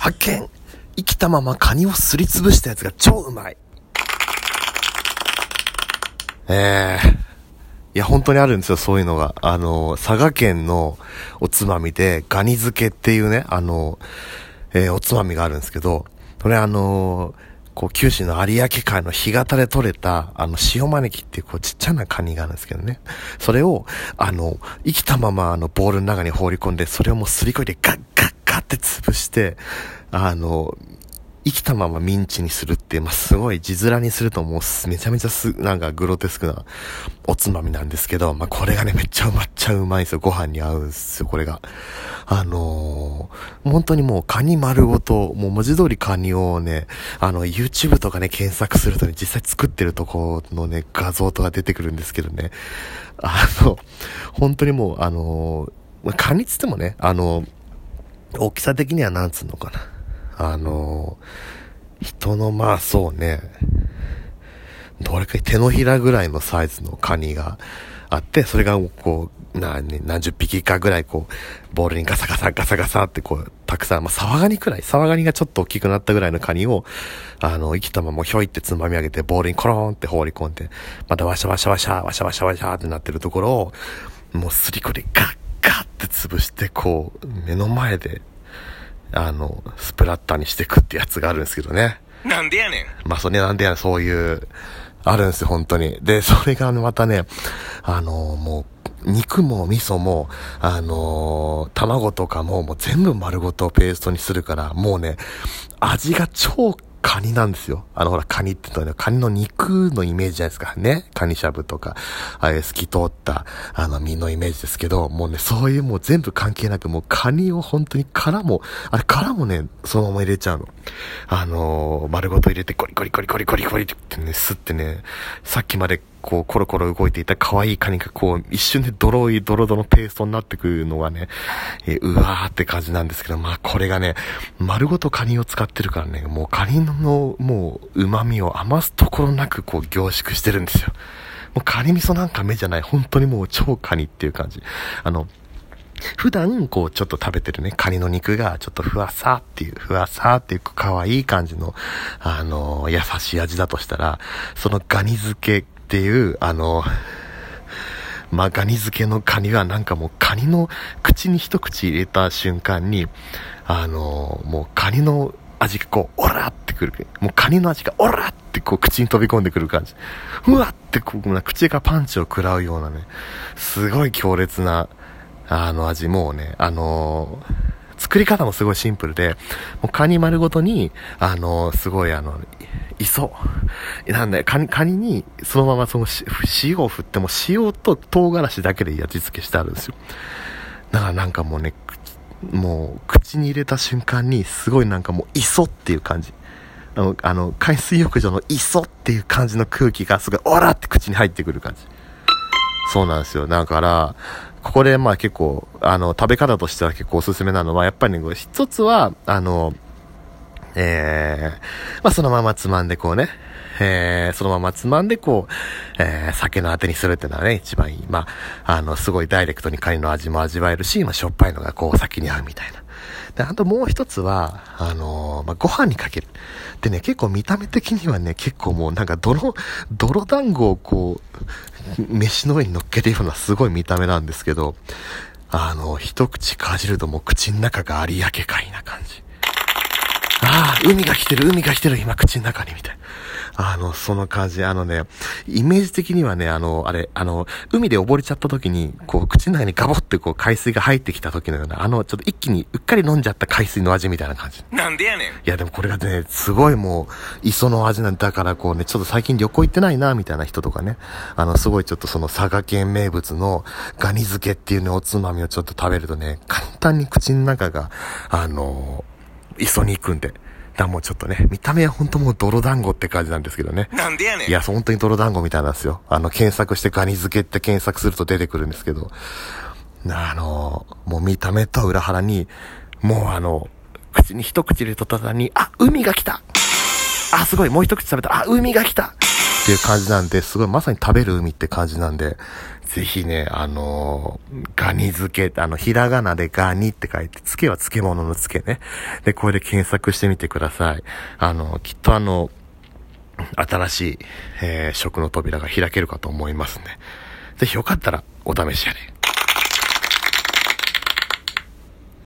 発見生きたままカニをすりつぶしたやつが超うまいええー、いや、本当にあるんですよ、そういうのが。あの、佐賀県のおつまみで、ガニ漬けっていうね、あの、えー、おつまみがあるんですけど、それあのこう、九州の有明海の干潟で取れた、あの、塩招きっていう、こう、ちっちゃなカニがあるんですけどね。それを、あの、生きたまま、あの、ボールの中に放り込んで、それをもうすりこいでガッガッって潰して、あの、生きたままミンチにするって、まあ、すごい字面にするともうめちゃめちゃす、なんかグロテスクなおつまみなんですけど、まあ、これがね、めっちゃうまっちゃうまいんですよ。ご飯に合うんですよ、これが。あのー、本当にもうカニ丸ごと、もう文字通りカニをね、あの、YouTube とかね、検索するとね、実際作ってるとこのね、画像とか出てくるんですけどね。あの、本当にもう、あのー、カニつってもね、あの大きさ的にはなんつうのかな。あの、人のまあそうね、どれか手のひらぐらいのサイズのカニがあって、それがこう、な、ね、何十匹かぐらいこう、ボールにガサガサガサガサってこう、たくさん、まあ、サワガニくらい、サワガニがちょっと大きくなったぐらいのカニを、あの、生きたままひょいってつまみ上げて、ボールにコローンって放り込んで、またワシャワシャワシャ、ワシャワシャワシャってなってるところを、もうすりこでガッガッって潰して、こう、目の前であの、スプラッターにしてくってやつがあるんですけどね。なんでやねん。まあ、それなんでやねん、そういう、あるんですよ、本当に。で、それがまたね、あの、もう、肉も味噌も、あの卵とかも、もう全部丸ごとペーストにするから、もうね、味が超カニなんですよ。あのほら、カニって言うとね、カニの肉のイメージじゃないですか。ね？カニしゃぶとか、ああいう透き通った、あの、身のイメージですけど、もうね、そういうもう全部関係なく、もうカニを本当に殻も、あれ殻もね、そのまま入れちゃうの。あのー、丸ごと入れて、コリコリコリコリコリコリってね、吸ってね、さっきまでこう、コロコロ動いていた可愛いカニがこう、一瞬でドロいドロドロのペーストになってくるのがね、え、うわーって感じなんですけど、まあこれがね、丸ごとカニを使ってるからね、もうカニのもう旨味を余すところなくこう凝縮してるんですよ。もうカニ味噌なんか目じゃない、本当にもう超カニっていう感じ。あの、普段、こう、ちょっと食べてるね、カニの肉が、ちょっとふわさっていう、ふわさっていう、可愛い感じの、あのー、優しい味だとしたら、そのガニ漬けっていう、あの、まあ、ガニ漬けのカニはなんかもうカニの口に一口入れた瞬間に、あの、もうカニの味がこう、オラってくる。もうカニの味がオラってこう口に飛び込んでくる感じ。うわってこう、口がパンチを食らうようなね、すごい強烈な、あの味、もうね、あのー、作り方もすごいシンプルで、もうカニ丸ごとに、あの、すごいあの、磯。なんだよ、カニ、カニに、そのままその塩を振っても、塩と唐辛子だけで味付けしてあるんですよ。だからなんかもうね、もう、口に入れた瞬間に、すごいなんかもう、磯っていう感じ。あの、あの海水浴場の磯っていう感じの空気がすごい、オラって口に入ってくる感じ。そうなんですよ。だから、ここでまあ結構、あの、食べ方としては結構おすすめなのは、やっぱりね、一つは、あの、えー、まあ、そのままつまんでこうね、えー、そのままつまんでこう、えー、酒のあてにするっていうのはね、一番いい。まあ、あの、すごいダイレクトにカニの味も味わえるし、まあ、しょっぱいのがこう、先に合うみたいな。で、あともう一つは、あのー、まあ、ご飯にかける。でね、結構見た目的にはね、結構もうなんか泥、泥団子をこう、飯の上に乗っけてるようなすごい見た目なんですけど、あの、一口かじるともう口の中が有明海な感じ。ああ、海が来てる、海が来てる、今口の中に、みたいな。あの、その感じ、あのね、イメージ的にはね、あの、あれ、あの、海で溺れちゃった時に、こう、口の中にガボってこう、海水が入ってきた時のような、あの、ちょっと一気にうっかり飲んじゃった海水の味みたいな感じ。なんでやねん。いや、でもこれがね、すごいもう、磯の味なんだからこうね、ちょっと最近旅行行ってないな、みたいな人とかね、あの、すごいちょっとその佐賀県名物のガニ漬けっていうね、おつまみをちょっと食べるとね、簡単に口の中が、あの、磯に行くんで、だもうちょっとね、見た目は本当もう泥団子って感じなんですけどね。なんでやねん。いや、本当に泥団子みたいなんですよ。あの、検索してガニ漬けって検索すると出てくるんですけど、あの、もう見た目と裏腹に、もうあの、口に一口入れた途端に、あ、海が来たあ、すごい、もう一口食べたあ、海が来たっていう感じなんで、すごいまさに食べる海って感じなんで、ぜひね、あのー、ガニ漬け、あの、ひらがなでガニって書いて、漬けは漬物の漬けね。で、これで検索してみてください。あの、きっとあの、新しい、えー、食の扉が開けるかと思いますね。ぜひよかったらお試しあれ。